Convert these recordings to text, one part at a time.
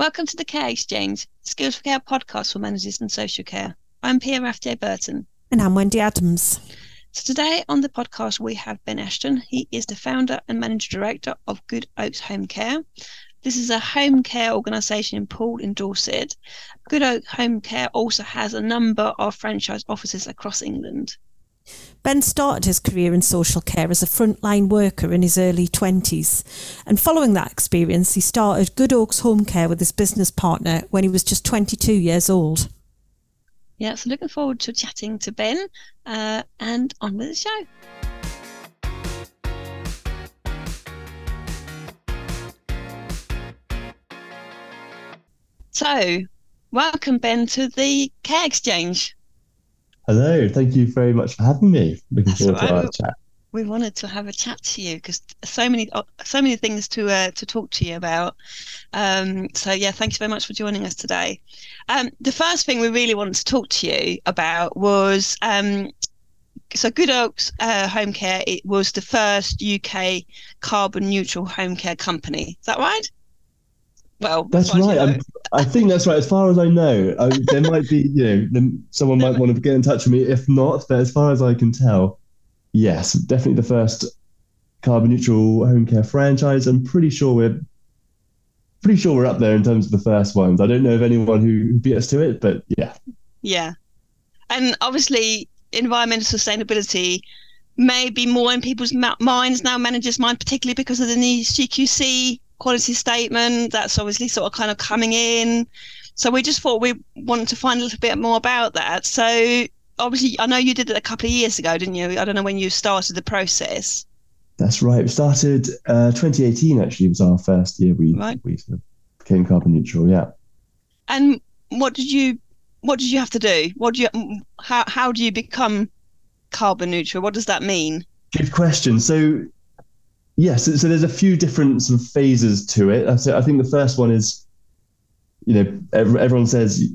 Welcome to the Care Exchange, Skills for Care podcast for managers in social care. I'm Pia Rathje-Burton. And I'm Wendy Adams. So today on the podcast, we have Ben Ashton. He is the founder and managing director of Good Oaks Home Care. This is a home care organisation in Poole in Dorset. Good Oak Home Care also has a number of franchise offices across England. Ben started his career in social care as a frontline worker in his early 20s. And following that experience, he started Good Oaks Home Care with his business partner when he was just 22 years old. Yeah, so looking forward to chatting to Ben uh, and on with the show. So, welcome, Ben, to the Care Exchange. Hello, thank you very much for having me. Looking That's forward to our chat. We wanted to have a chat to you because so many, uh, so many things to uh, to talk to you about. Um, so yeah, thank you very much for joining us today. Um, the first thing we really wanted to talk to you about was um, so Good Oaks uh, Home Care. It was the first UK carbon neutral home care company. Is that right? Well, That's you right. know. I think that's right. As far as I know, I, there might be, you know, someone might want to get in touch with me. If not, but as far as I can tell, yes, definitely the first carbon neutral home care franchise. I'm pretty sure we're pretty sure we're up there in terms of the first ones. I don't know of anyone who who beat us to it, but yeah, Yeah. And obviously, environmental sustainability may be more in people's minds now, managers' mind, particularly because of the new CQC quality statement. That's obviously sort of kind of coming in. So we just thought we wanted to find a little bit more about that. So obviously, I know you did it a couple of years ago, didn't you? I don't know when you started the process. that's right. We started uh, 2018. Actually, was our first year we Right. we sort of became carbon neutral. Yeah. And what did you what did you have to do? What do you how how do you become carbon neutral? What does that mean? Good question. So, yes, so, so there's a few different sort of phases to it. I, so I think the first one is, you know, everyone says,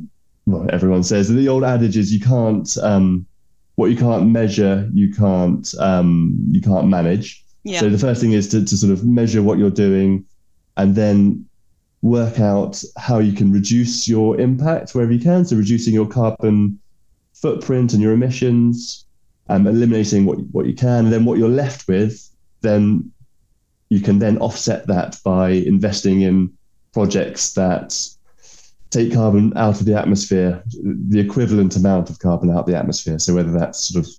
well, everyone says the old adage is you can't, um, what you can't measure, you can't, um, you can't manage. Yeah. So the first thing is to, to sort of measure what you're doing, and then work out how you can reduce your impact wherever you can. So reducing your carbon footprint and your emissions, um, eliminating what what you can, and then what you're left with, then you can then offset that by investing in projects that take carbon out of the atmosphere, the equivalent amount of carbon out of the atmosphere. So whether that's sort of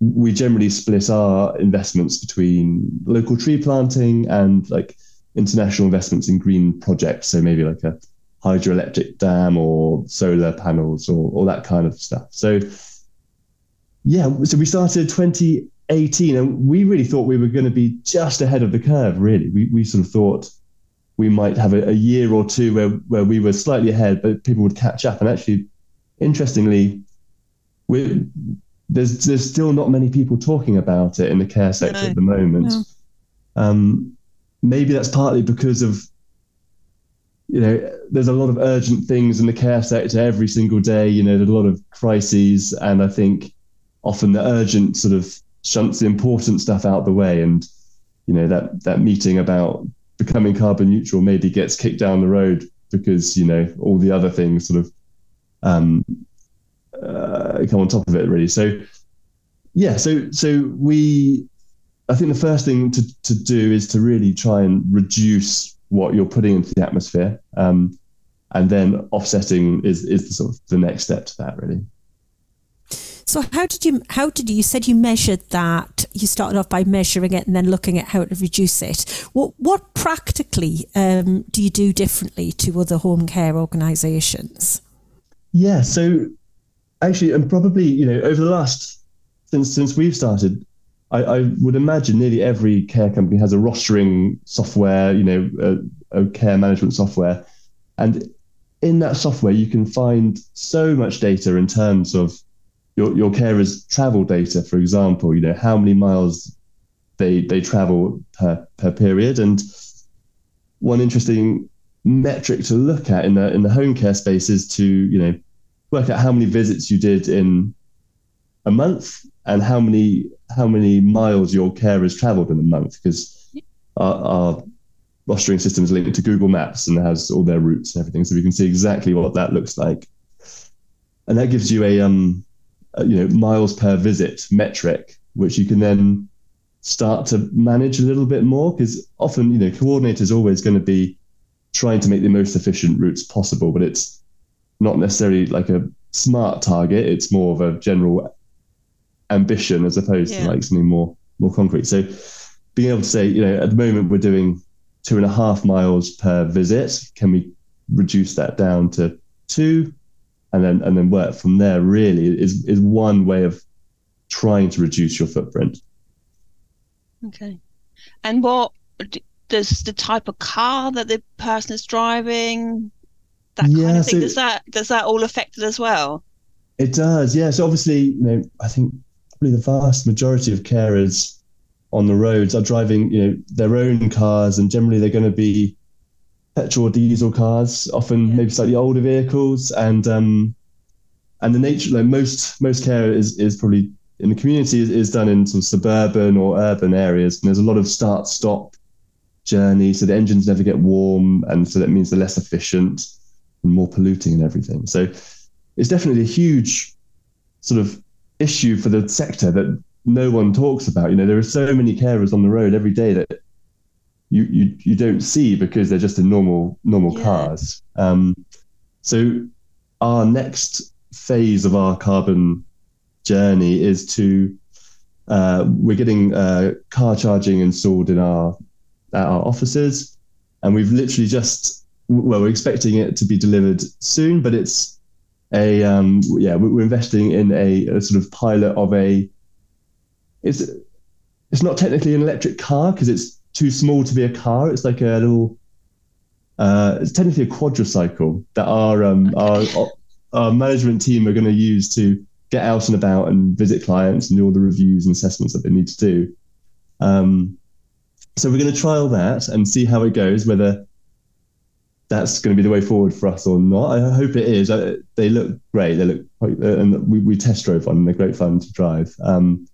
we generally split our investments between local tree planting and like international investments in green projects. So maybe like a hydroelectric dam or solar panels or, all that kind of stuff. So yeah, so we started 2018 and we really thought we were going to be just ahead of the curve, really. We, we sort of thought we might have a, a year or two where, where we were slightly ahead, but people would catch up. And actually, interestingly, we there's there's still not many people talking about it in the care sector No. at the moment. No. Um, maybe that's partly because of you know there's a lot of urgent things in the care sector every single day. You know, there's a lot of crises, and I think often the urgent sort of shunts the important stuff out the way, and you know that that meeting about becoming carbon neutral maybe gets kicked down the road because you know all the other things sort of um, uh, come on top of it really. So yeah, so so we, I think the first thing to to do is to really try and reduce what you're putting into the atmosphere, um, and then offsetting is is the sort of the next step to that really. So how did you how did you, you said you measured that you started off by measuring it and then looking at how to reduce it. What what practically um, do you do differently to other home care organisations? Yeah, so actually, and probably you know over the last since since we've started, I, I would imagine nearly every care company has a rostering software, you know, a, a care management software, and in that software you can find so much data in terms of your your carers' travel data, for example. You know how many miles they they travel per per period, and one interesting metric to look at in the in the home care space is to you know work out how many visits you did in a month and how many how many miles your carers traveled in a month because our, our rostering system is linked to Google Maps and has all their routes and everything, so we can see exactly what that looks like. And that gives you a um, a, you know miles per visit metric, which you can then start to manage a little bit more because often you know coordinator is always going to be trying to make the most efficient routes possible, but it's not necessarily like a smart target. It's more of a general ambition as opposed yeah. to like something more more concrete. So being able to say, you know, at the moment we're doing two and a half miles per visit. Can we reduce that down to two? And then and then work from there really is is one way of trying to reduce your footprint. Okay. And what does the type of car that the person is driving, that yeah, kind of thing, so does that does that all affect it as well? It does, yes. Yeah. So obviously, you know, I think probably the vast majority of carers on the roads are driving, you know, their own cars, and generally they're going to be petrol or diesel cars, often yeah. maybe slightly older vehicles, and um, and the nature, like most most care is is probably in the community is, is done in sort of suburban or urban areas, and there's a lot of start stop journey, so the engines never get warm, and so that means they're less efficient and more polluting and everything. So it's definitely a huge sort of issue for the sector that no one talks about. You know, there are so many carers on the road every day that you you you don't see because they're just in normal normal yeah. cars. Um, so our next phase of our carbon journey is to uh, we're getting uh, car charging installed in our at our offices, and we've literally just well we're expecting it to be delivered soon, but it's a um, yeah we're investing in a, a sort of pilot of a it's it's not technically an electric car because it's too small to be a car. It's like a little. Uh, it's technically a quadricycle that our um, okay. our our management team are going to use to get out and about and visit clients and do all the reviews and assessments that they need to do. Um, so we're going to trial that and see how it goes. Whether that's going to be the way forward for us or not. I hope it is. Uh, they look great. They look, uh, and we, we test drove one. And they're great fun to drive. Um,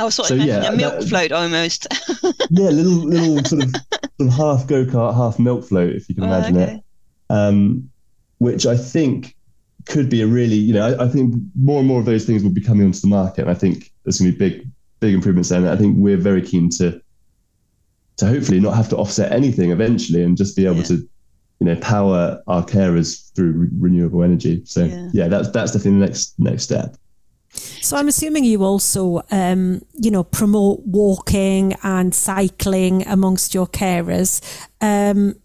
I was sort so, of yeah, a milk that, float almost. yeah, little little sort of sort of half go kart, half milk float, if you can oh, imagine okay. it. Um, which I think could be a really, you know, I, I, think more and more of those things will be coming onto the market, and I think there's going to be big, big improvements there. And I think we're very keen to to hopefully not have to offset anything eventually, and just be able yeah. to, you know, power our carers through re- renewable energy. So yeah. yeah, that's that's definitely the next next step. So I'm assuming you also, um, you know, promote walking and cycling amongst your carers. Um,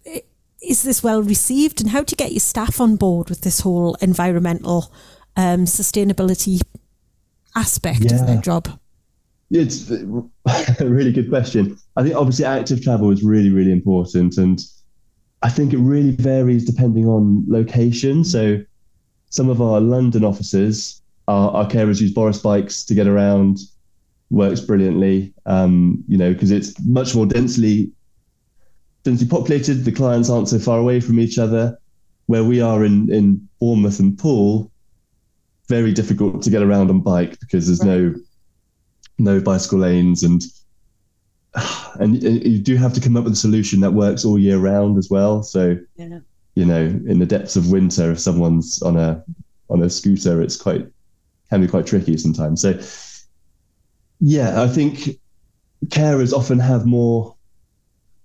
is this well received, and how do you get your staff on board with this whole environmental um, sustainability aspect yeah. of their job? It's a really good question. I think obviously active travel is really, really important, and I think it really varies depending on location. So some of our London offices our, our carers use Boris bikes to get around. Works brilliantly, um, you know, because it's much more densely densely populated. The clients aren't so far away from each other. Where we are in in Bournemouth and Poole, very difficult to get around on bike because there's right. no no bicycle lanes and and you do have to come up with a solution that works all year round as well. So, yeah. you know, in the depths of winter, if someone's on a on a scooter, it's quite can be quite tricky sometimes. So, yeah, I think carers often have more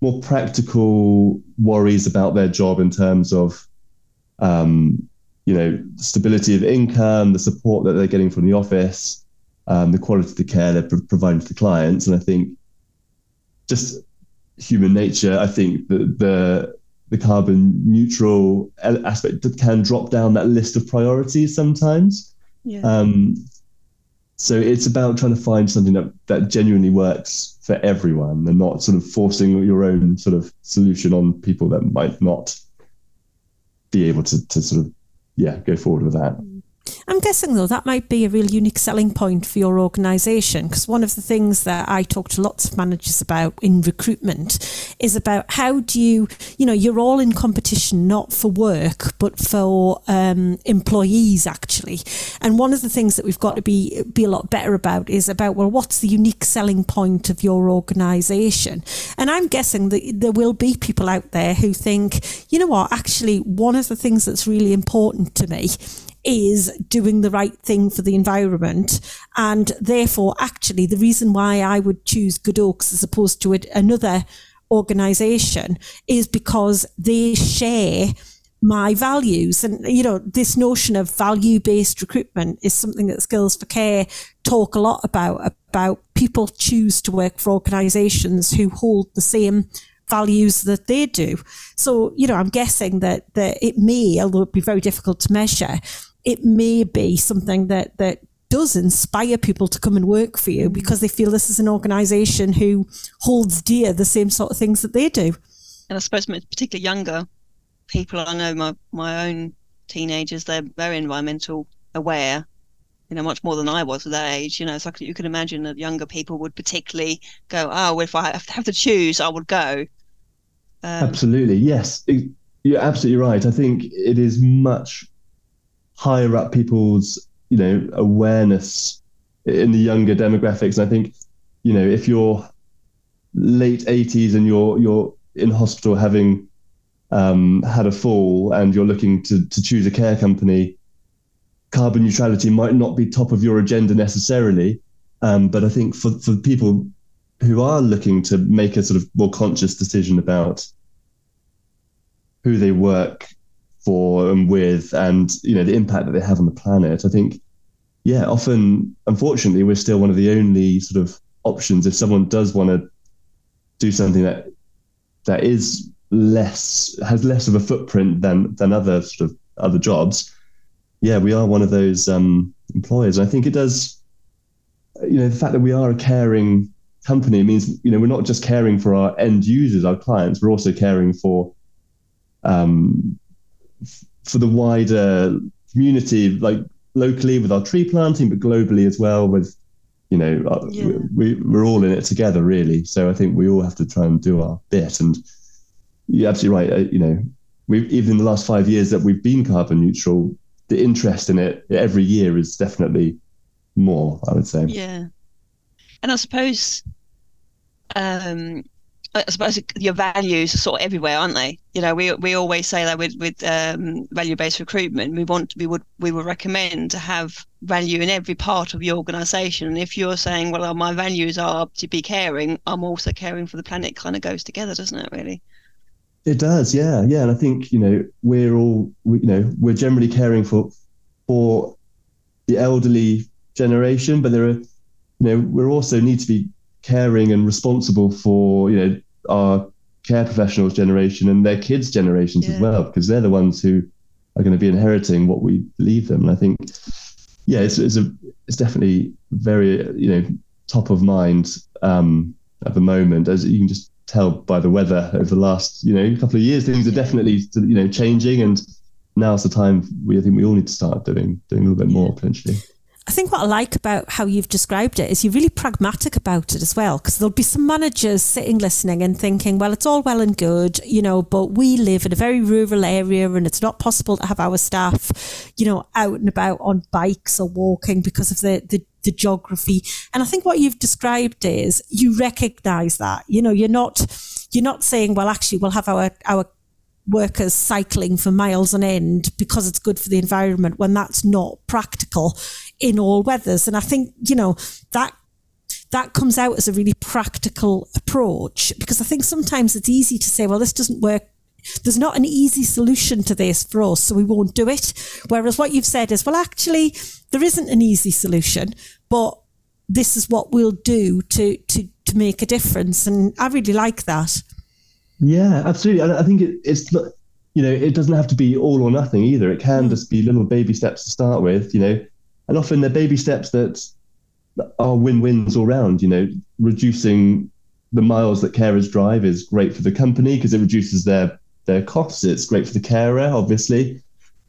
more practical worries about their job in terms of um, you know stability of income, the support that they're getting from the office, um, the quality of the care they're pro- providing to the clients, and I think just human nature. I think that the the carbon neutral aspect can drop down that list of priorities sometimes. Yeah. Um, so it's about trying to find something that, that genuinely works for everyone and not sort of forcing your own sort of solution on people that might not be able to, to sort of, yeah, go forward with that. I'm guessing, though, that might be a real unique selling point for your organisation because one of the things that I talk to lots of managers about in recruitment is about how do you, you know, you're all in competition not for work but for um, employees actually. And one of the things that we've got to be be a lot better about is about well, what's the unique selling point of your organisation? And I'm guessing that there will be people out there who think, you know what, actually, one of the things that's really important to me is doing the right thing for the environment. And therefore, actually, the reason why I would choose Good Oaks as opposed to another organization is because they share my values. And, you know, this notion of value based recruitment is something that Skills for Care talk a lot about, about people choose to work for organizations who hold the same values that they do. So, you know, I'm guessing that, that it may, although it'd be very difficult to measure, it may be something that that does inspire people to come and work for you because they feel this is an organization who holds dear the same sort of things that they do. And I suppose particularly younger people, I know my, my own teenagers, they're very environmental aware, you know, much more than I was at that age. You know, it's like you can imagine that younger people would particularly go, oh, well, if I have to choose, I would go. Um, absolutely. Yes. You're absolutely right. I think it is much higher up people's you know awareness in the younger demographics. And I think you know if you're late 80s and you're you're in hospital having um, had a fall and you're looking to to choose a care company, carbon neutrality might not be top of your agenda necessarily. Um, but I think for for people who are looking to make a sort of more conscious decision about who they work for and with and you know the impact that they have on the planet i think yeah often unfortunately we're still one of the only sort of options. If someone does want to do something that that is less has less of a footprint than than other sort of other jobs yeah we are one of those um, employers. I think it does you know the fact that we are a caring company means you know we're not just caring for our end users our clients we're also caring for um, for the wider community, like locally with our tree planting, but globally as well with, you know, uh, yeah. we, we're all in it together really. So I think we all have to try and do our bit. And you're absolutely right. Uh, you know, we even in the last five years that we've been carbon neutral, the interest in it every year is definitely more, I would say. Yeah. And I suppose um, I suppose your values are sort of everywhere, aren't they? You know, we we always say that with with um, value based recruitment, we want we would we would recommend to have value in every part of your organisation. And if you're saying, well, my values are to be caring, I'm also caring for the planet. Kind of goes together, doesn't it? Really. It does, yeah, yeah. And I think you know we're all we, you know we're generally caring for for the elderly generation, but there are you know we also need to be caring and responsible for you know our care professionals generation and their kids generations yeah. as well because they're the ones who are going to be inheriting what we leave them. And i think yeah it's, it's a it's definitely very you know top of mind um, at the moment as you can just tell by the weather over the last you know couple of years things are definitely you know changing and now's the time we I think we all need to start doing doing a little bit more potentially I think what I like about how you've described it is you're really pragmatic about it as well, because there'll be some managers sitting listening and thinking, well, it's all well and good, you know, but we live in a very rural area and it's not possible to have our staff, you know, out and about on bikes or walking because of the, the, the geography. And I think what you've described is you recognize that, you know, you're not, you're not saying, well, actually, we'll have our, our workers cycling for miles on end because it's good for the environment when that's not practical in all weathers. And I think, you know, that that comes out as a really practical approach because I think sometimes it's easy to say, well, this doesn't work. There's not an easy solution to this for us, so we won't do it. Whereas what you've said is, well, actually, there isn't an easy solution, but this is what we'll do to to to make a difference. And I really like that. Yeah, absolutely. I, I think it, it's not, you know, it doesn't have to be all or nothing either. It can mm. just be little baby steps to start with, you know, and often they're baby steps that are win-wins all round. You know, reducing the miles that carers drive is great for the company because it reduces their their costs. It's great for the carer, obviously,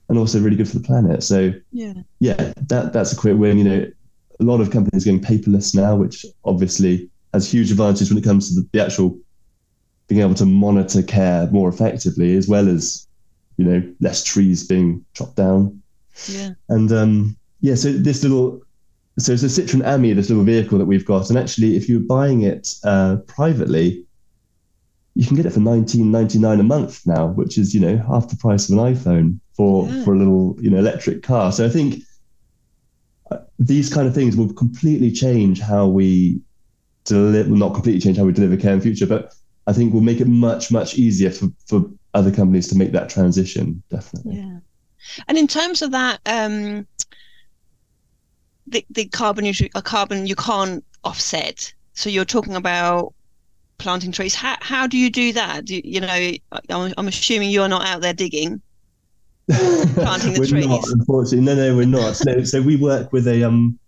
and also really good for the planet. So yeah, yeah, that that's a quick win. You know, a lot of companies are going paperless now, which obviously has huge advantages when it comes to the, the actual being able to monitor care more effectively, as well as you know less trees being chopped down. Yeah. And um, yeah, so this little, so it's a Citroen Ami, this little vehicle that we've got, and actually, if you're buying it uh, privately, you can get it for nineteen ninety nine a month now, which is you know half the price of an iPhone for Yeah. for a little you know electric car. So I think uh, these kind of things will completely change how we deliver. Well, not completely change how we deliver care in the future, but I think will make it much much easier for for other companies to make that transition. Definitely. Yeah. And in terms of that, um, the the carbon neutral, a carbon you can't offset. So you're talking about planting trees. How how do you do that? Do, you- you know, I'm, I'm assuming you're not out there digging. Planting the we're trees. not, unfortunately. No, no, we're not. No, so we work with a um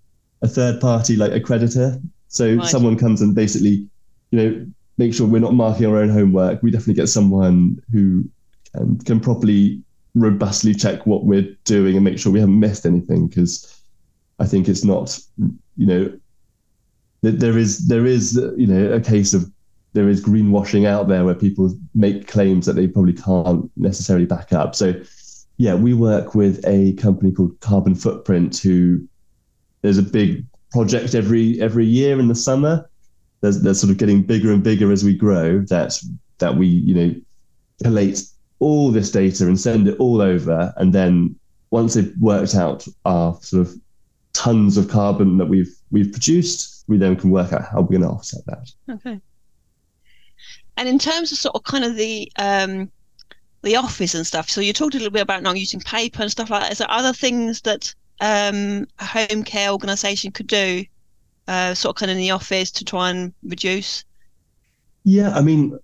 a third party like accreditor. So Right. someone comes and basically, you know, make sure we're not marking our own homework. We definitely get someone who can, can properly, robustly check what we're doing and make sure we haven't missed anything. Because I think it's not, you know, there is there is you know a case of there is greenwashing out there where people make claims that they probably can't necessarily back up. So yeah, we work with a company called Carbon Footprint who there's a big project every every year in the summer. There's they're sort of getting bigger and bigger as we grow. That that we you know collate all this data and send it all over, and then once they've worked out our sort of tons of carbon that we've we've produced, we then can work out how we're going to offset that. Okay. And in terms of sort of kind of the um, the office and stuff, so you talked a little bit about not using paper and stuff like that. Is there other things that um, a home care organisation could do, uh, sort of kind of in the office to try and reduce? Yeah, I mean,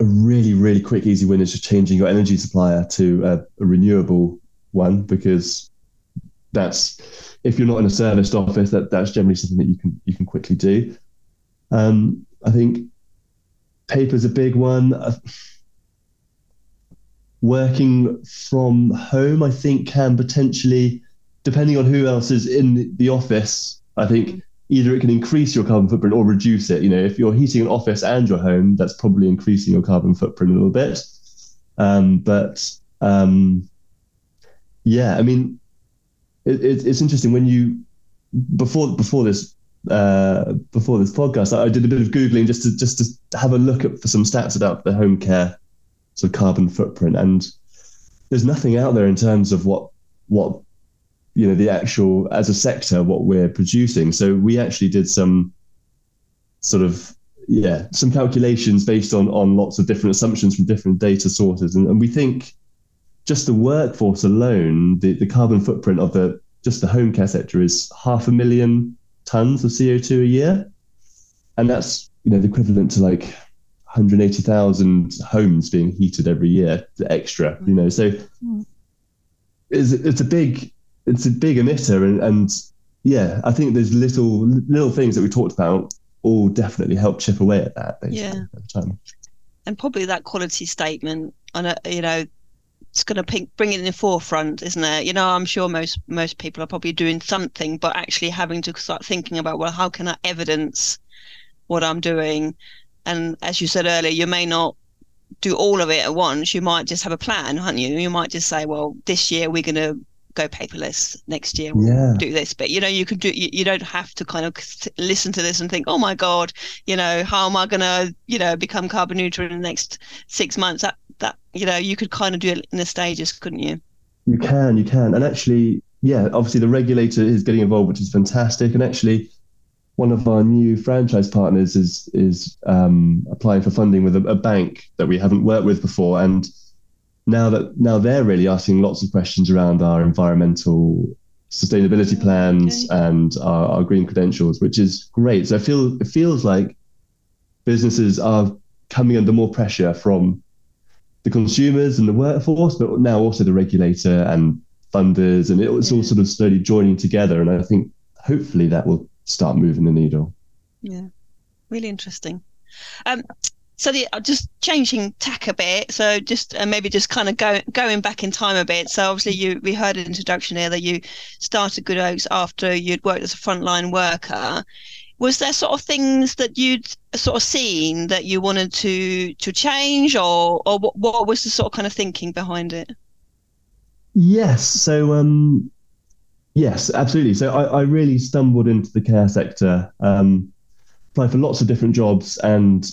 a really, really quick, easy win is just changing your energy supplier to a, a renewable one because that's if you're not in a serviced office, that that's generally something that you can you can quickly do. Um, I think paper's a big one. Uh, working from home, I think, can potentially, depending on who else is in the, office, I think either it can increase your carbon footprint or reduce it. You know, if you're heating an office and your home, that's probably increasing your carbon footprint a little bit. Um, but um, yeah, I mean, it, it, it's interesting when you before before this uh, before this podcast, I did a bit of googling just to just to have a look at for some stats about the home care sort of carbon footprint, and there's nothing out there in terms of what what you know the actual as a sector what we're producing. So we actually did some sort of yeah some calculations based on on lots of different assumptions from different data sources, and, and we think just the workforce alone, the, the carbon footprint of the just the home care sector is half a million tons of CO2 a year. And that's, you know, the equivalent to like 180,000 homes being heated every year the extra, you know. So it's, it's a big, it's a big emitter. And, and yeah, I think there's little, little things that we talked about all definitely help chip away at that basically Yeah. time. And probably that quality statement, on a, you know, it's going to bring it in the forefront, isn't it? You know, I'm sure most most people are probably doing something, but actually having to start thinking about, well, how can I evidence what I'm doing? And as you said earlier, you may not do all of it at once. You might just have a plan, aren't you? You might just say, well, this year we're going to go paperless. Next year we'll Yeah. do this. But you know, you can do. You, you don't have to kind of listen to this and think, oh my god, you know, how am I going to, you know, become carbon neutral in the next six months? That that you know, you could kind of do it in the stages, couldn't you? You can, you can. And actually, yeah, obviously the regulator is getting involved, which is fantastic. And actually, one of our new franchise partners is is um, applying for funding with a, a bank that we haven't worked with before. And now that now they're really asking lots of questions around our environmental sustainability plans Okay. and our, our green credentials, which is great. So I feel it feels like businesses are coming under more pressure from the consumers and the workforce, but now also the regulator and funders, and it's all sort of slowly joining together. And I think hopefully that will start moving the needle. Yeah, really interesting. Um, so the, uh, just changing tack a bit. So just uh, maybe just kind of go, going back in time a bit. So obviously you we heard an introduction here that you started Good Oaks after you'd worked as a frontline worker. Was there sort of things that you'd sort of seen that you wanted to to change, or or what, what was the sort of kind of thinking behind it? Yes. So um, yes, absolutely. So I, I really stumbled into the care sector. Um, applied for lots of different jobs and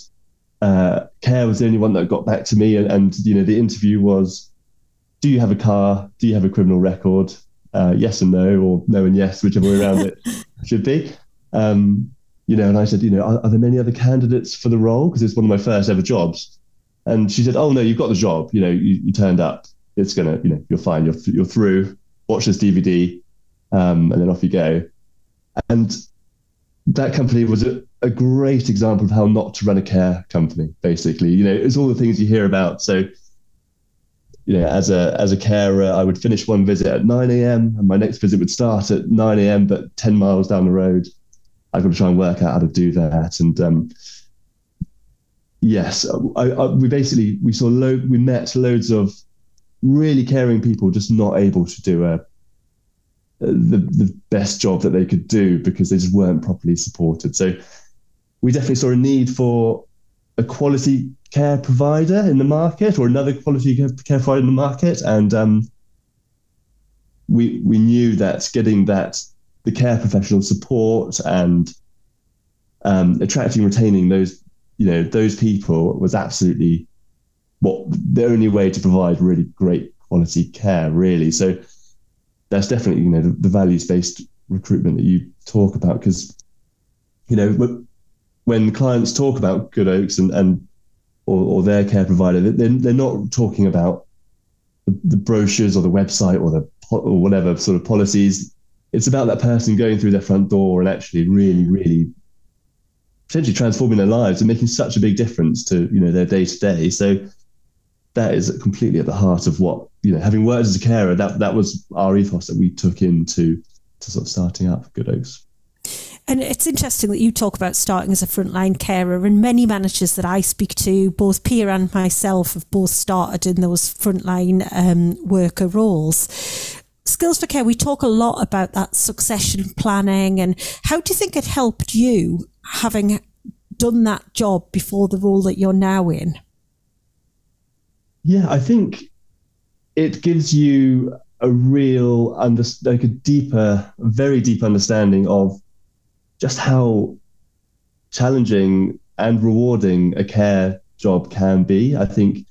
uh, Care was the only one that got back to me, and, and, you know the interview was, "Do you have a car? Do you have a criminal record? Uh, yes and no, or no and yes, whichever way around it should be." Um, you know, and I said, you know, are, are there many other candidates for the role? Because it's one of my first ever jobs. And she said, "Oh no, you've got the job. You know, you, you turned up. It's gonna, you know, you're fine. You're you're through. Watch this DVD, um, and then off you go." And that company was a, a, great example of how not to run a care company. Basically, you know, it's all the things you hear about. So, you know, as a as a carer, I would finish one visit at 9 a.m. and my next visit would start at 9 a.m. but 10 miles down the road. I've got to try and work out how to do that. And um, yes, I, I, we basically we saw we met loads of really caring people just not able to do a the the best job that they could do because they just weren't properly supported. So we definitely saw a need for a quality care provider in the market or another quality care provider in the market, and um, we we knew that getting that the care professional support and um, attracting retaining those you know those people was absolutely what the only way to provide really great quality care really so that's definitely you know the, the values based recruitment that you talk about because you know when clients talk about Good Oaks and and or, or their care provider, they're, they're not talking about the, the brochures or the website or the or whatever sort of policies. It's about that person going through their front door and actually really, really potentially transforming their lives and making such a big difference to you know their day to day. So that is completely at the heart of what you know. Having worked as a carer, that that was our ethos that we took into to sort of starting up Good Oaks. And it's interesting that you talk about starting as a frontline carer, and many managers that I speak to, both Pia and myself, have both started in those frontline um, worker roles. Skills for Care, we talk a lot about that succession planning, and how do you think it helped you having done that job before the role that you're now in? Yeah, I think it gives you a real under, like a deeper, very deep understanding of just how challenging and rewarding a care job can be. I think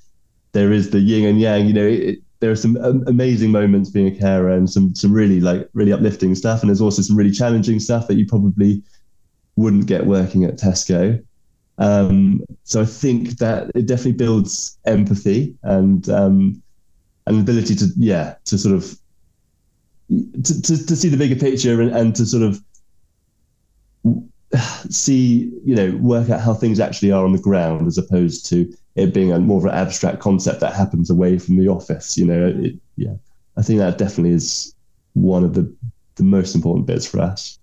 there is the yin and yang. You know, it, there are some amazing moments being a carer and some some really like really uplifting stuff, and there's also some really challenging stuff that you probably wouldn't get working at Tesco. Um, so I think that it definitely builds empathy and um, an ability to yeah to sort of to, to, to see the bigger picture and, and to sort of see you know work out how things actually are on the ground as opposed to it being a more of an abstract concept that happens away from the office you know it, yeah i think that definitely is one of the the most important bits for us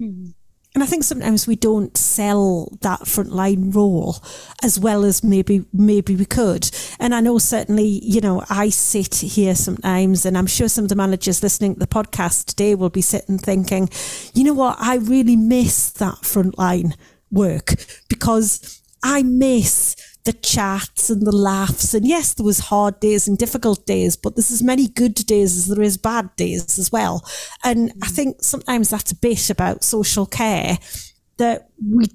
mm. And I think sometimes we don't sell that frontline role as well as maybe maybe we could. And I know certainly, you know, I sit here sometimes and I'm sure some of the managers listening to the podcast today will be sitting thinking, you know what, I really miss that frontline work because I miss the chats and the laughs. And yes, there was hard days and difficult days, but there's as many good days as there is bad days as well. And I mm. think sometimes that's a bit about social care that we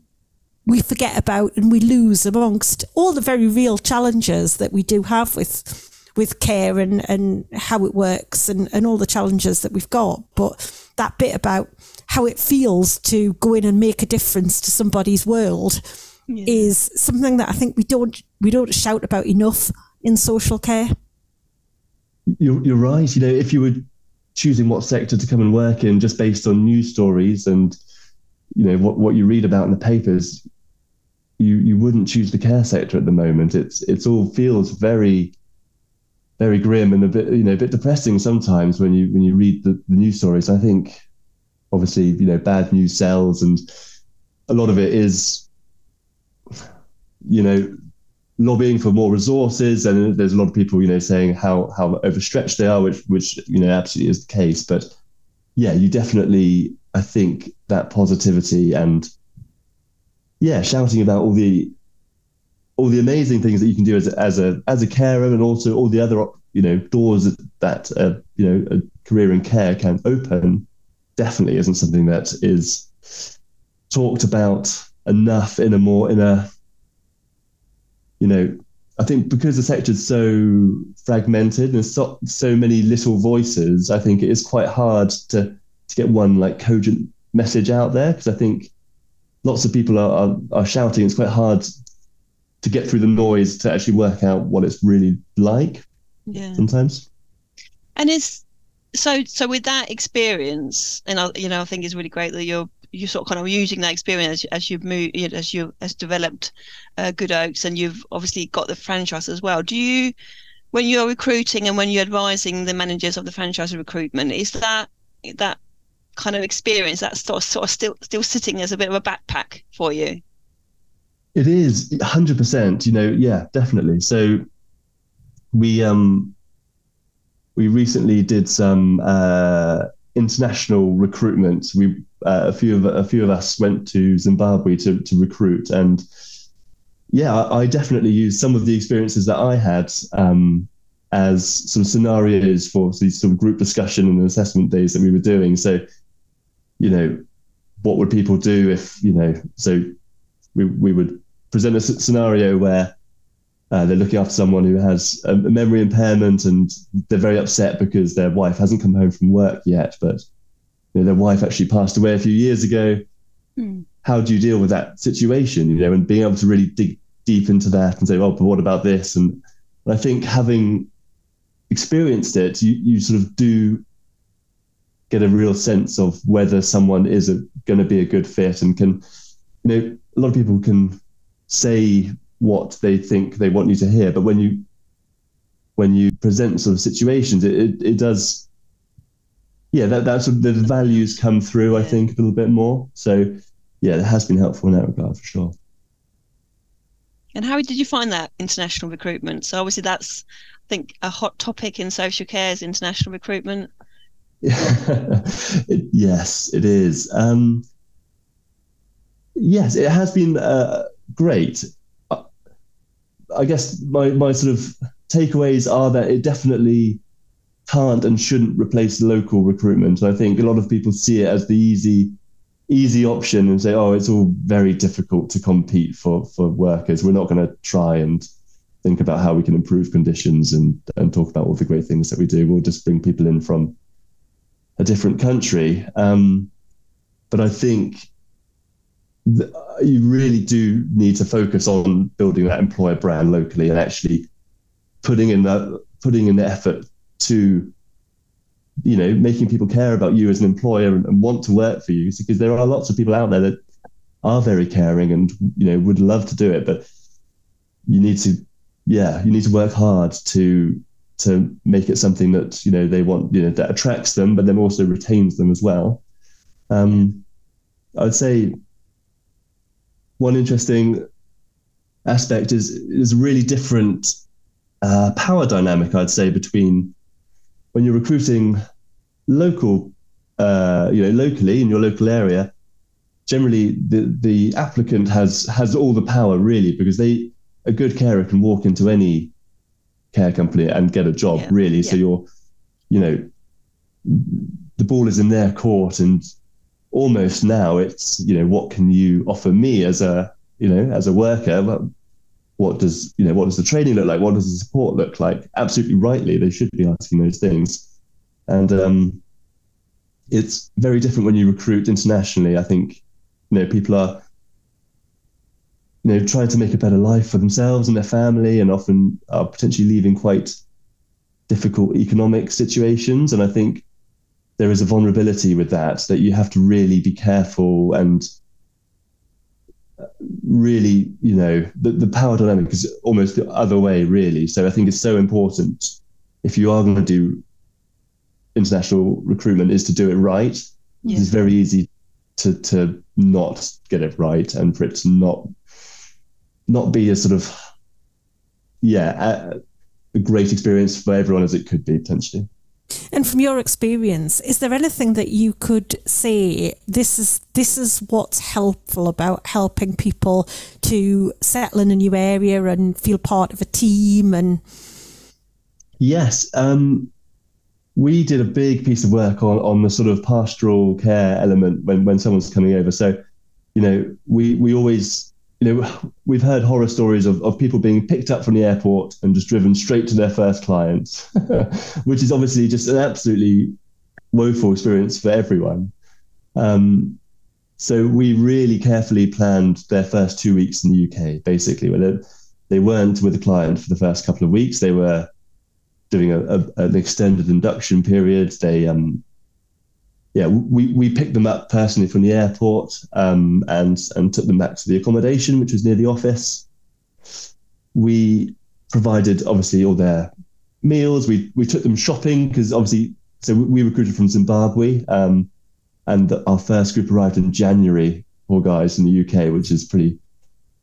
we forget about and we lose amongst all the very real challenges that we do have with with care and, and how it works and, and all the challenges that we've got. But that bit about how it feels to go in and make a difference to somebody's world yeah. is something that I think we don't we don't shout about enough in social care. You're, you're right. You know, if you were choosing what sector to come and work in just based on news stories and you know what, what you read about in the papers, you you wouldn't choose the care sector at the moment. It's it's all feels very very grim and a bit you know a bit depressing sometimes when you when you read the, the news stories. I think obviously you know bad news sells and a lot of it is you know, lobbying for more resources, and there's a lot of people, you know, saying how how overstretched they are, which which you know absolutely is the case. But yeah, you definitely, I think that positivity and yeah, shouting about all the all the amazing things that you can do as a, as a as a carer, and also all the other you know doors that uh, you know a career in care can open, definitely isn't something that is talked about enough in a more in a you know I think because the sector is so fragmented and so so many little voices, I think it is quite hard to to get one like cogent message out there because I think lots of people are, are, are shouting. It's quite hard to get through the noise to actually work out what it's really like. Yeah. Sometimes. And is so so with that experience, and I, you know, I think it's really great that you're you sort of kind of using that experience as you've moved as you as developed uh, good oaks and you've obviously got the franchise as well. Do you when you're recruiting and when you're advising the managers of the franchise recruitment is that that kind of experience that sort of, sort of still still sitting as a bit of a backpack for you? It is 100% you know yeah definitely. So we um we recently did some uh international recruitment we uh, a few of a few of us went to Zimbabwe to to recruit, and yeah, I, I definitely used some of the experiences that I had um, as of scenarios for these sort of group discussion and assessment days that we were doing. So, you know, what would people do if you know? So we we would present a scenario where uh, they're looking after someone who has a memory impairment and they're very upset because their wife hasn't come home from work yet, but you know, their wife actually passed away a few years ago. Mm. How do you deal with that situation? You know, and being able to really dig deep into that and say, well, but what about this? And, and I think having experienced it, you you sort of do get a real sense of whether someone is going to be a good fit and can, you know, a lot of people can say what they think they want you to hear, but when you when you present sort of situations, it, it, it does yeah, that that's the values come through. I think a little bit more. So yeah, it has been helpful in that regard for sure. And how did you find that international recruitment? So obviously that's I think a hot topic in social care is international recruitment. it, yes, it is. Um, yes, it has been uh, great. I guess my my sort of takeaways are that it definitely can't and shouldn't replace local recruitment. I think a lot of people see it as the easy easy option and say, oh, it's all very difficult to compete for for workers. We're not going to try and think about how we can improve conditions and and talk about all the great things that we do. We'll just bring people in from a different country. Um, but I think you really do need to focus on building that employer brand locally and actually putting in that putting in the effort to you know making people care about you as an employer and, and, want to work for you. Because there are lots of people out there that are very caring and you know would love to do it but you need to yeah you need to work hard to to make it something that you know they want you know that attracts them but then also retains them as well. Um i'd say one interesting aspect is is really different uh, power dynamic i'd say between when you're recruiting local, uh, you know, locally in your local area, generally the the applicant has has all the power really because they a good carer can walk into any care company and get a job yeah. really. Yeah. So you're, you know, the ball is in their court and almost now it's you know what can you offer me as a you know as a worker? What does you know what does the training look like? What does the support look like? Absolutely rightly they should be asking those things. And um, it's very different when you recruit internationally. I think you know people are you know trying to make a better life for themselves and their family and often are potentially leaving quite difficult economic situations. And i think there is a vulnerability with that that you have to really be careful and really, you know, the, the power dynamic is almost the other way, really. So I think it's so important if you are going to do international recruitment is to do it right. Yeah. It's very easy to to not get it right and for it to not not be a sort of yeah a, a great experience for everyone as it could be potentially. And from your experience, is there anything that you could say this is this is what's helpful about helping people to settle in a new area and feel part of a team and Yes. Um, we did a big piece of work on, on the sort of pastoral care element when, when someone's coming over. So, you know, we, we always, you know, we've heard horror stories of, of people being picked up from the airport and just driven straight to their first clients, which is obviously just an absolutely woeful experience for everyone. Um, so we really carefully planned their first two weeks in the UK, basically, where they, they weren't with the client for the first couple of weeks. They were doing a, a, an extended induction period. They, um, yeah, we, we picked them up personally from the airport um, and and took them back to the accommodation, which was near the office. We provided obviously all their meals. We we took them shopping because obviously, so we recruited from Zimbabwe, um, and our first group arrived in January. Poor guys in the UK, which is pretty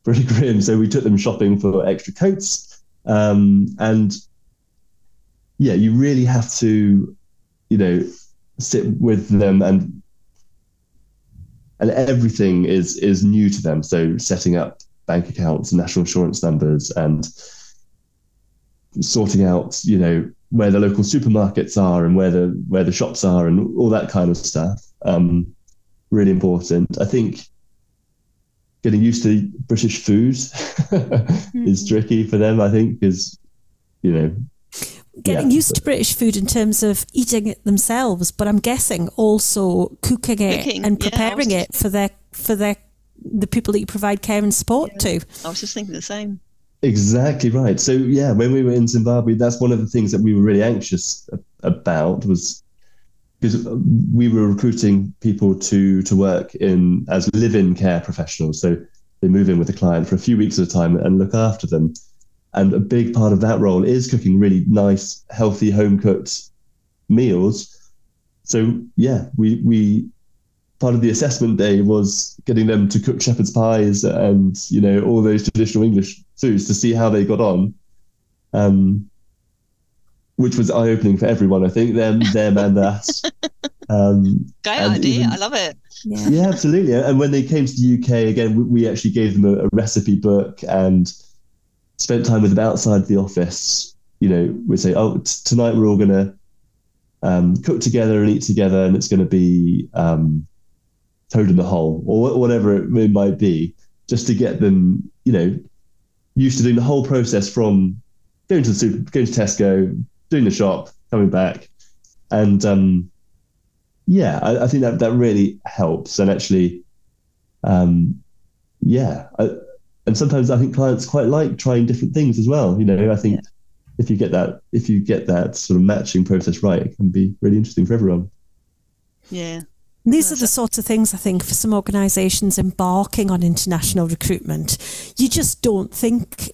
pretty grim. So we took them shopping for extra coats, um, and yeah, you really have to, you know, sit with them and and everything is is new to them. So setting up bank accounts, national insurance numbers, and sorting out, you know, where the local supermarkets are and where the where the shops are and all that kind of stuff. Um, really important. I think getting used to British food is mm. tricky for them. I think because you know getting yeah. used to British food in terms of eating it themselves, but I'm guessing also cooking it cooking, and preparing yeah, it for their for their the people that you provide care and support yeah. to. I was just thinking the same. Exactly right. So yeah, when we were in Zimbabwe, that's one of the things that we were really anxious about was because we were recruiting people to to work in as live-in care professionals. So they move in with the client for a few weeks at a time and look after them. And a big part of that role is cooking really nice, healthy, home cooked meals. So yeah, we we part of the assessment day was getting them to cook shepherd's pies and you know all those traditional English foods to see how they got on, um, which was eye opening for everyone. I think them, them, and us. Um, Great idea! Even, I love it. Yeah. yeah. absolutely. And when they came to the UK again, we, we actually gave them a, a recipe book and spent time with them outside the office, you know, we'd say, oh, t- tonight we're all going to um, cook together and eat together, and it's going to be um, toad in the hole or whatever it might be, just to get them, you know, used to doing the whole process from going to the super, going to Tesco, doing the shop, coming back, and um, yeah, I, I, think that that really helps, and actually, um, yeah. I, and sometimes I think clients quite like trying different things as well. You know, I think yeah. if you get that if you get that sort of matching process right, it can be really interesting for everyone. Yeah. These are the sorts of things I think for some organisations embarking on international recruitment, you just don't think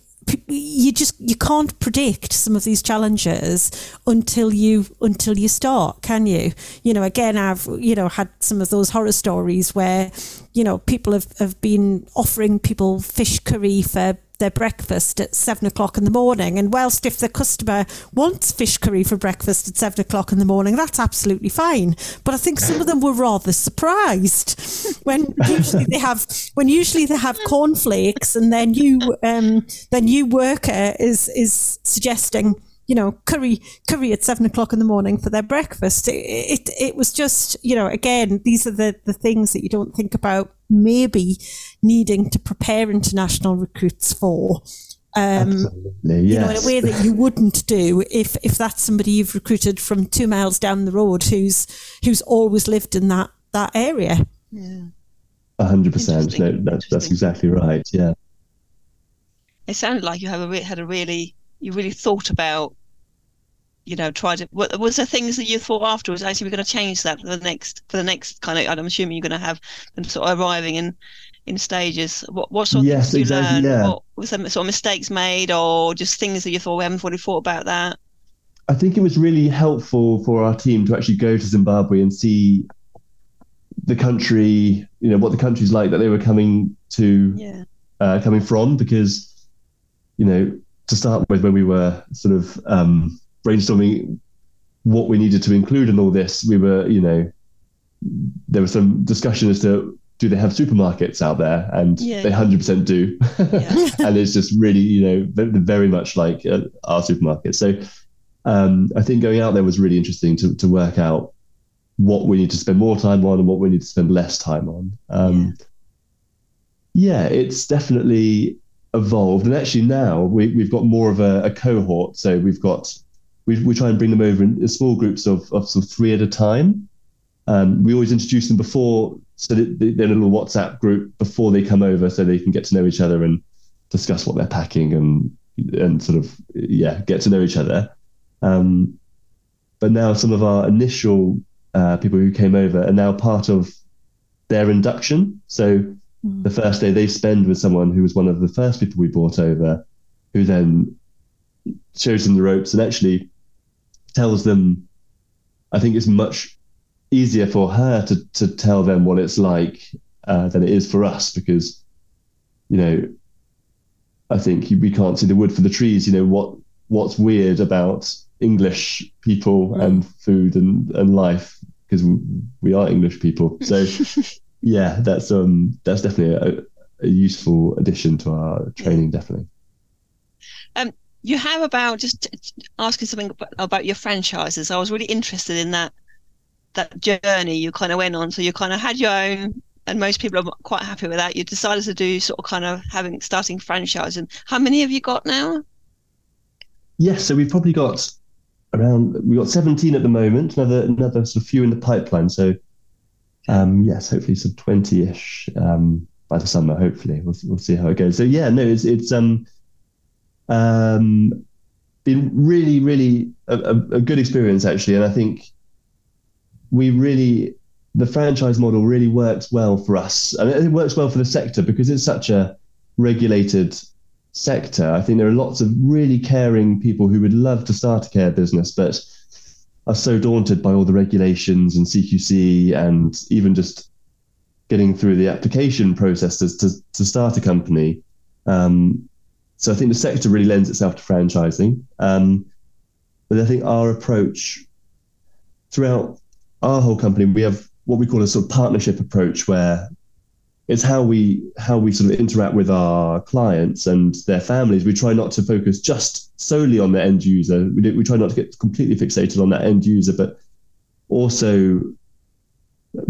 you just you can't predict some of these challenges until you until you start can you you know again i've you know had some of those horror stories where you know people have, have been offering people fish curry for their breakfast at seven o'clock in the morning. And whilst if the customer wants fish curry for breakfast at seven o'clock in the morning, that's absolutely fine. But I think some of them were rather surprised when usually they have when usually they have cornflakes, and their new um, their new worker is is suggesting you know, curry curry at seven o'clock in the morning for their breakfast. It, it, it was just, you know, again, these are the the things that you don't think about maybe needing to prepare international recruits for. Um, yes. You know, in a way that you wouldn't do if if that's somebody you've recruited from two miles down the road who's who's always lived in that that area. Yeah, hundred percent. No, that's that's exactly right. Yeah. It sounded like you have a had a really you really thought about you know tried to was there things that you thought afterwards actually we're going to change that for the next for the next kind of i'm assuming you're going to have them sort of arriving in in stages. What what sort of yes, things you exactly, learn? yeah. what was there sort of mistakes made or just things that you thought we haven't really thought about that? I think it was really helpful for our team to actually go to zimbabwe and see the country you know what the country's like that they were coming to yeah. uh, coming from because you know to start with when we were sort of um, brainstorming what we needed to include in all this we were you know there was some discussion as to do they have supermarkets out there and Yeah. they 100% do Yeah. and it's just really you know very much like uh, our supermarket so um, i think going out there was really interesting to, to work out what we need to spend more time on and what we need to spend less time on um, yeah. it's definitely evolved. And actually now we, we've got more of a, a cohort. So we've got we, we try and bring them over in small groups of, of sort of three at a time. Um, we always introduce them before so that they- they're a little whatsapp group before they come over so they can get to know each other and discuss what they're packing and and sort of yeah get to know each other. Um, but now some of our initial uh, people who came over are now part of their induction. So the first day they spend with someone who was one of the first people we brought over who then shows them the ropes and actually tells them i think it's much easier for her to to tell them what it's like uh, than it is for us because you know I think we can't see the wood for the trees. You know what what's weird about English people and food and and life because we, we are English people. So yeah, that's um that's definitely a, a useful addition to our training. Definitely. Um, you have about just asking something about your franchises. I was really interested in that that journey you kind of went on. So you kind of had your own, and most people are quite happy with that. You decided to do sort of kind of having starting franchising. How many have you got now? Yes, so we've probably got around we've got 17 at the moment, another another sort of few in the pipeline. So um yes, hopefully some 20-ish um by the summer, hopefully. We'll we'll see how it goes. So yeah, no, it's it's um um been really, really a, a, a good experience actually. And I think we really the franchise model really works well for us. And it works well for the sector because it's such a regulated sector. I think there are lots of really caring people who would love to start a care business, but are so daunted by all the regulations and CQC and even just getting through the application process to, to, to start a company. Um, so I think the sector really lends itself to franchising. Um, but I think our approach throughout our whole company, we have what we call a sort of partnership approach where it's how we how we sort of interact with our clients and their families. We try not to focus just solely on the end user. We, do, we try not to get completely fixated on that end user, but also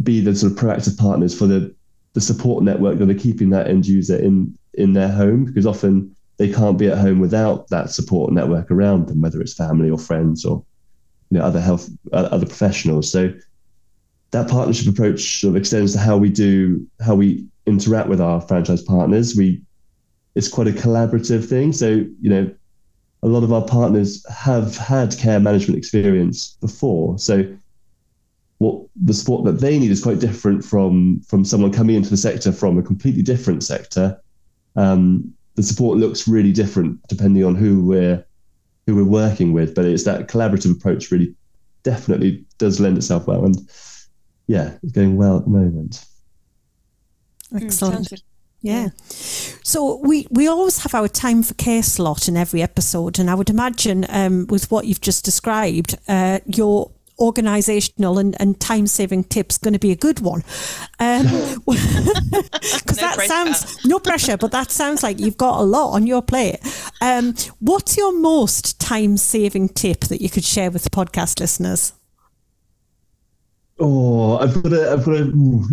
be the sort of proactive partners for the the support network that are keeping that end user in in their home because often they can't be at home without that support network around them, whether it's family or friends or you know other health uh, other professionals. So that partnership approach sort of extends to how we do how we interact with our franchise partners. We it's quite a collaborative thing. So you know, a lot of our partners have had care management experience before. So what the support that they need is quite different from from someone coming into the sector from a completely different sector. Um, the support looks really different depending on who we're who we're working with, but it's that collaborative approach really definitely does lend itself well. And yeah, it's going well at the moment. Mm, Excellent. sounds. Yeah. So we, we always have our time for care slot in every episode, and I would imagine um, with what you've just described, uh, your organisational and, and time saving tips going to be a good one. Um, Because No that pressure. sounds no pressure, but that sounds like you've got a lot on your plate. Um, what's your most time saving tip that you could share with podcast listeners? Oh, I've got a, I've got a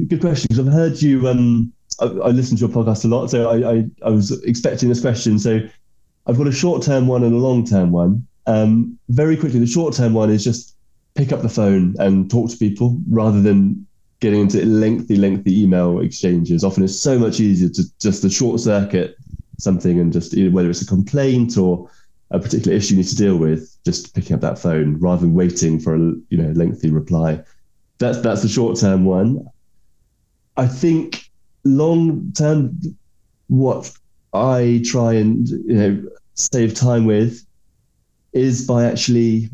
good question because I've heard you. Um, I, I listen to your podcast a lot, so I, I, I was expecting this question. So I've got a short term one and a long term one. Um, very quickly, the short term one is just pick up the phone and talk to people rather than getting into lengthy, lengthy email exchanges. Often it's so much easier to just to short circuit something and just whether it's a complaint or a particular issue you need to deal with, just picking up that phone rather than waiting for a you know lengthy reply. That's that's the short term one. I think long term, what I try and you know save time with is by actually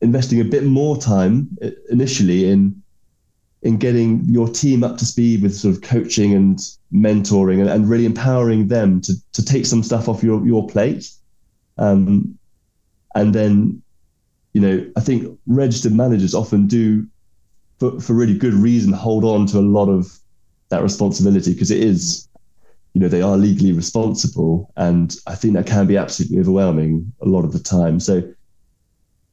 investing a bit more time initially in in getting your team up to speed with sort of coaching and mentoring and, and really empowering them to to take some stuff off your your plate. Um, and then, you know, I think registered managers often do, for, for really good reason, hold on to a lot of that responsibility because it is, you know, they are legally responsible. And I think that can be absolutely overwhelming a lot of the time. So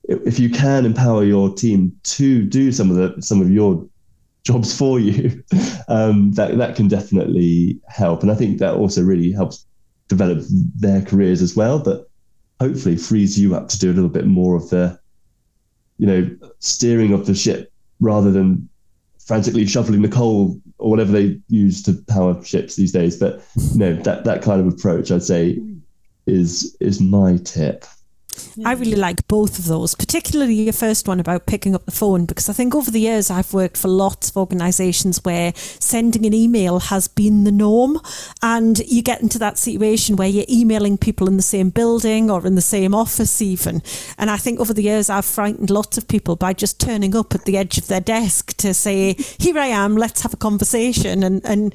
if you can empower your team to do some of the some of your jobs for you, um, that that can definitely help. And I think that also really helps develop their careers as well. But hopefully frees you up to do a little bit more of the, you know, steering of the ship rather than frantically shoveling the coal or whatever they use to power ships these days. But you know, that that kind of approach, I'd say, is is my tip. I hmm. really like both of those, particularly your first one about picking up the phone, because I think over the years I've worked for lots of organisations where sending an email has been the norm. And you get into that situation where you're emailing people in the same building or in the same office, even. And I think over the years I've frightened lots of people by just turning up at the edge of their desk to say, Here I am, let's have a conversation. And, and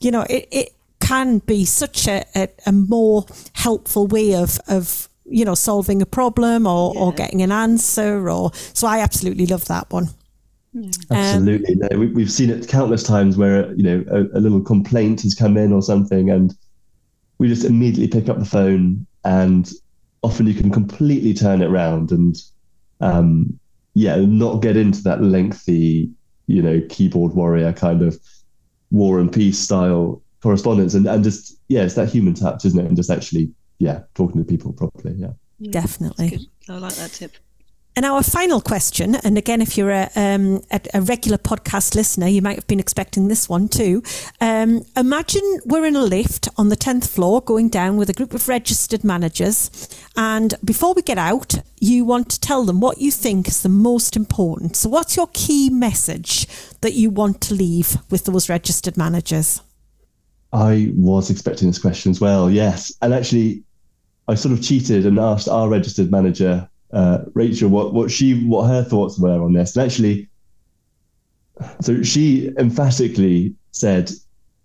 you know, it, it can be such a, a, a more helpful way of, of you know, solving a problem or, yeah. or getting an answer. Or so I absolutely love that one. Um, absolutely, no, we, have seen it countless times where you know a, a, little complaint has come in or something, and we just immediately pick up the phone, and often you can completely turn it around and um, yeah, not get into that lengthy, you know, keyboard warrior kind of war and peace style correspondence, and and just yeah, it's that human touch, isn't it? And just actually yeah, talking to people properly. Yeah, definitely. I like that tip. And our final question, and again, if you're a, um, a, a, regular podcast listener, you might have been expecting this one too. Um, imagine we're in a lift on the 10th floor going down with a group of registered managers. And before we get out, you want to tell them what you think is the most important. So, what's your key message that you want to leave with those registered managers? I was expecting this question as well, yes. And actually, I sort of cheated and asked our registered manager, uh, Rachel, what, what she what her thoughts were on this. And actually, so she emphatically said,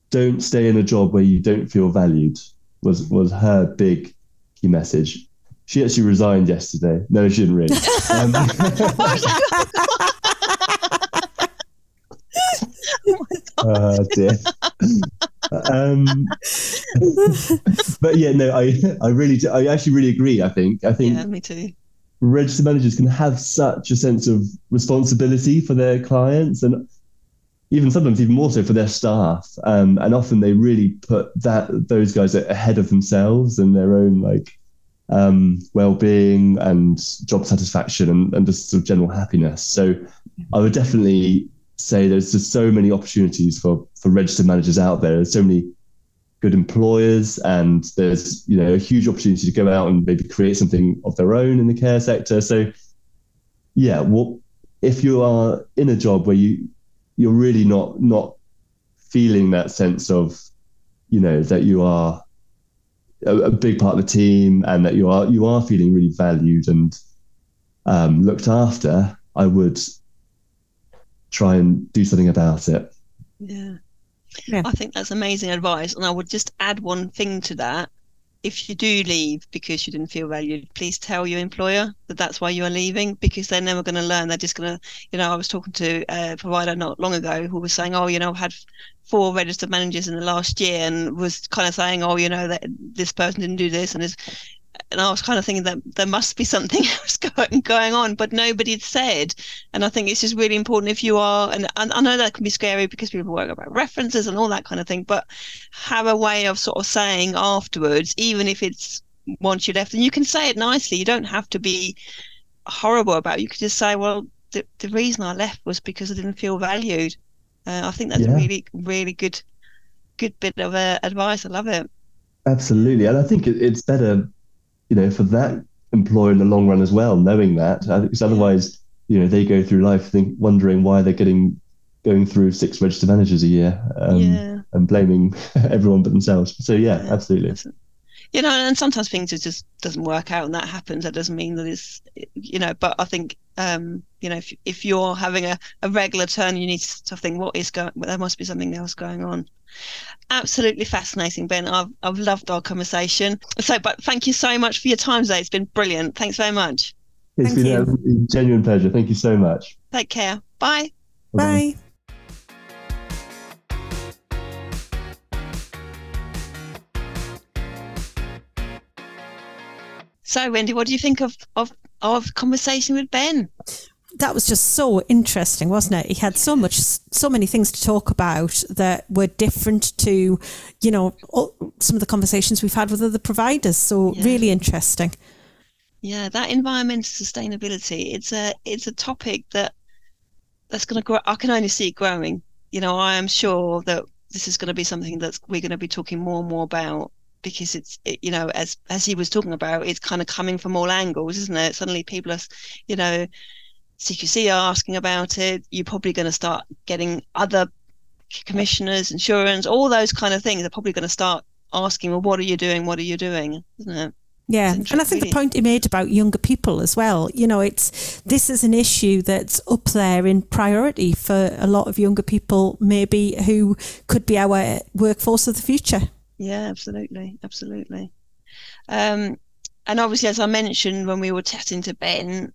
"Don't stay in a job where you don't feel valued." Was was her big key message. She actually resigned yesterday. No, she didn't really. Um, oh dear. um, but yeah, no, I I really do, I actually really agree. I think I think yeah, me too. Registered managers can have such a sense of responsibility for their clients and even sometimes even more so for their staff. Um, and often they really put that those guys ahead of themselves and their own like um, well-being and job satisfaction and, and just sort of general happiness. So I would definitely say there's just so many opportunities for for registered managers out there. There's so many good employers, and there's you know a huge opportunity to go out and maybe create something of their own in the care sector. So, yeah, well, if you are in a job where you you're really not not feeling that sense of you know that you are a, a big part of the team and that you are you are feeling really valued and um, looked after, I would try and do something about it. Yeah. yeah. I think that's amazing advice. And I would just add one thing to that. If you do leave because you didn't feel valued, please tell your employer that that's why you are leaving because they're never going to learn. They're just going to, you know, I was talking to a provider not long ago who was saying, oh, you know, I've had four registered managers in the last year and was kind of saying, oh, you know, that this person didn't do this and is and I was kind of thinking that there must be something else going going on, but nobody had said. And I think it's just really important if you are, and, and I know that can be scary because people work about references and all that kind of thing, but have a way of sort of saying afterwards, even if it's once you left, and you can say it nicely. You don't have to be horrible about it. You could just say, well, the, the reason I left was because I didn't feel valued. Uh, I think that's yeah. a really, really good, good bit of uh, advice. I love it. Absolutely, and I think it's better you know, for that employer in the long run as well, knowing that, because otherwise, you know, they go through life think wondering why they're getting going through six registered managers a year um, yeah. and blaming everyone but themselves. So yeah, yeah absolutely. You know, and sometimes things just doesn't work out, and that happens. That doesn't mean that it's, you know. But I think, um, you know, if if you're having a, a regular turn, you need to think what is going. There must be something else going on. Absolutely fascinating, Ben. I've I've loved our conversation. So, but thank you so much for your time today. It's been brilliant. Thanks very much. It's thank been you. a genuine pleasure. Thank you so much. Take care. Bye. Bye. Bye. So, Wendy, what do you think of of of conversation with Ben? That was just so interesting, wasn't it? He had so much, so many things to talk about that were different to, you know, some of the conversations we've had with other providers. So yeah. really interesting. Yeah, that environmental sustainability. It's a it's a topic that that's going to grow. I can only see it growing. You know, I am sure that this is going to be something that we're going to be talking more and more about because it's it, you know as as he was talking about it's kind of coming from all angles isn't it? Suddenly people are you know cqc are asking about it. You're probably going to start getting other commissioners insurance all those kind of things are probably going to start asking well what are you doing? What are you doing? Isn't it? Yeah, and I think the point he made about younger people as well, you know, it's this is an issue that's up there in priority for a lot of younger people, maybe who could be our workforce of the future. Yeah, absolutely, absolutely. Um, and obviously, as I mentioned when we were chatting to Ben,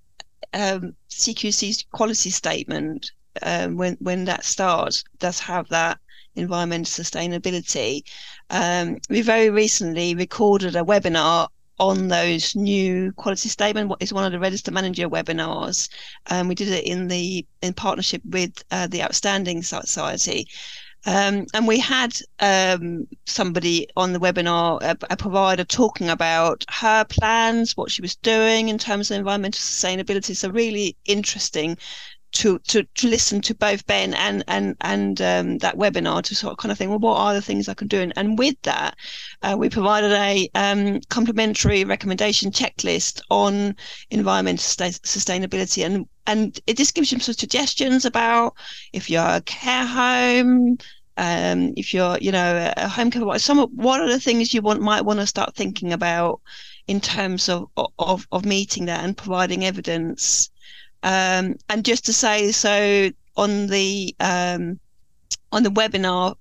um, CQC's quality statement, um, when when that starts, does have that environmental sustainability. Um, we very recently recorded a webinar on those new quality statement. What is one of the register manager webinars? Um, we did it in the in partnership with uh, the Outstanding Society. Um, and we had um, somebody on the webinar, a, a, provider, talking about her plans, what she was doing in terms of environmental sustainability. So really interesting to to to listen to both Ben and and and um, that webinar to sort of kind of think, well, what are the things I can do? And, and with that, uh, we provided a um, complementary recommendation checklist on environmental st- sustainability, and and it just gives you some suggestions about if you're a care home. Um, if you're, you know, a home care, What some what are the things you want might want to start thinking about in terms of of of meeting that and providing evidence um, and just to say, so on the um, on the webinar,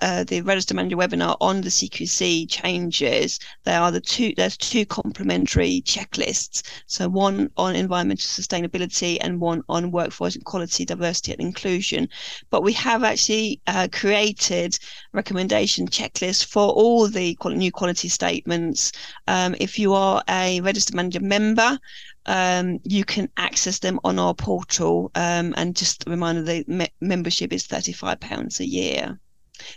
uh, the register manager webinar on the CQC changes, there are the two. There's two complementary checklists. So one on environmental sustainability and one on workforce equality, diversity, and inclusion. But we have actually uh, created recommendation checklists for all the new quality statements. Um, if you are a register manager member, um, you can access them on our portal. Um, and just a reminder, the me- membership is £35 a year.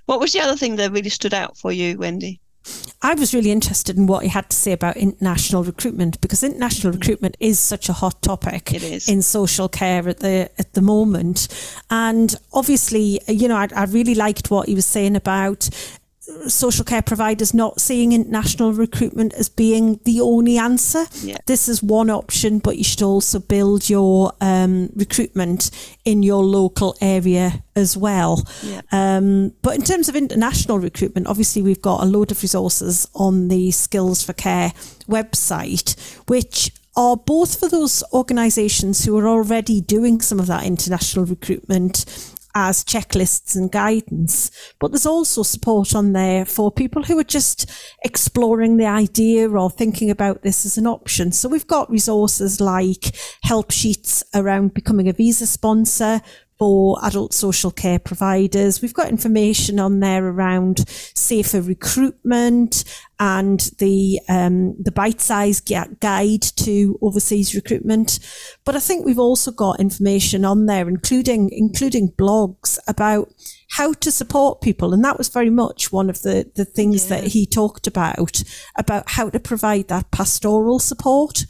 What was the other thing that really stood out for you, Wendy? I was really interested in what he had to say about international recruitment because international mm. recruitment is such a hot topic in social care at the at the moment, and obviously, you know, I, I really liked what he was saying about social care providers not seeing international recruitment as being the only answer. Yeah. This is one option, but you should also build your um, recruitment in your local area as well. Yeah. Um, but in terms of international recruitment, obviously we've got a load of resources on the Skills for Care website, which are both for those organisations who are already doing some of that international recruitment as checklists and guidance. But there's also support on there for people who are just exploring the idea or thinking about this as an option. So we've got resources like help sheets around becoming a visa sponsor, for adult social care providers. We've got information on there around safer recruitment and the um, the bite-sized guide to overseas recruitment. But I think we've also got information on there, including including blogs about how to support people, and that was very much one of the the things yeah. that he talked about about how to provide that pastoral support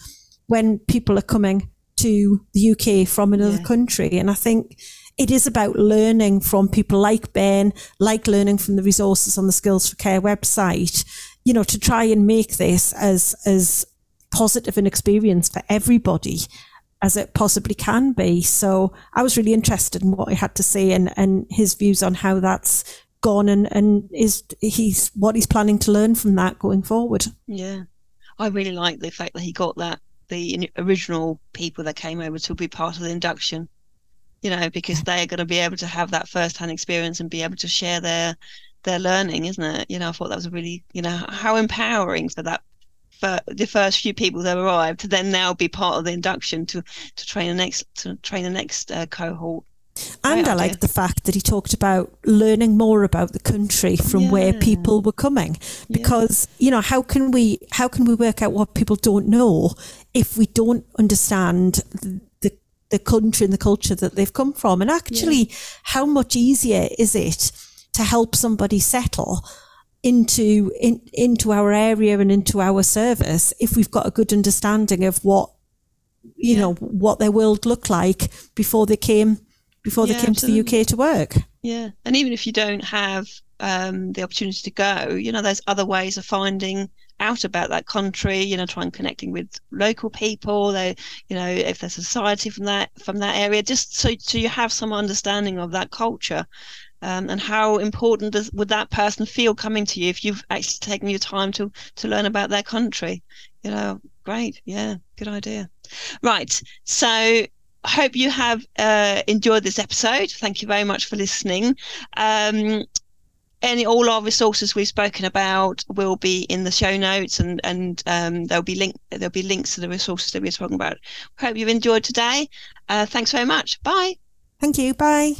when people are coming to the UK from another yeah. country. And I think it is about learning from people like Ben, like learning from the resources on the Skills for Care website, you know, to try and make this as, as positive an experience for everybody as it possibly can be. So I was really interested in what he had to say and, and his views on how that's gone and, and is he's what he's planning to learn from that going forward. Yeah. I really like the fact that he got that the original people that came over to be part of the induction you know because they're going to be able to have that first hand experience and be able to share their their learning isn't it? You know i thought that was a really you know how empowering for that for the first few people that arrived to then now be part of the induction to to train the next to train the next uh, cohort and I like the fact that he talked about learning more about the country from yeah. where people were coming, because yeah. you know how can we how can we work out what people don't know if we don't understand the the country and the culture that they've come from, and actually, yeah. how much easier is it to help somebody settle into in, into our area and into our service if we've got a good understanding of what you know what their world looked like before they came before yeah, they came absolutely. to the UK to work. Yeah, and even if you don't have um, the opportunity to go, you know, there's other ways of finding out about that country. You know, trying connecting with local people. They, you know, if there's a society from that from that area, just so so you have some understanding of that culture. Um, and how important does, would that person feel coming to you if you've actually taken your time to to learn about their country? You know, great, yeah, good idea. Right, so hope you have uh, enjoyed this episode. Thank you very much for listening. Um, any all our resources we've spoken about will be in the show notes, and and um, there'll be link there'll be links to the resources that we're talking about. Hope you've enjoyed today. Uh, thanks very much. Bye. Thank you. Bye.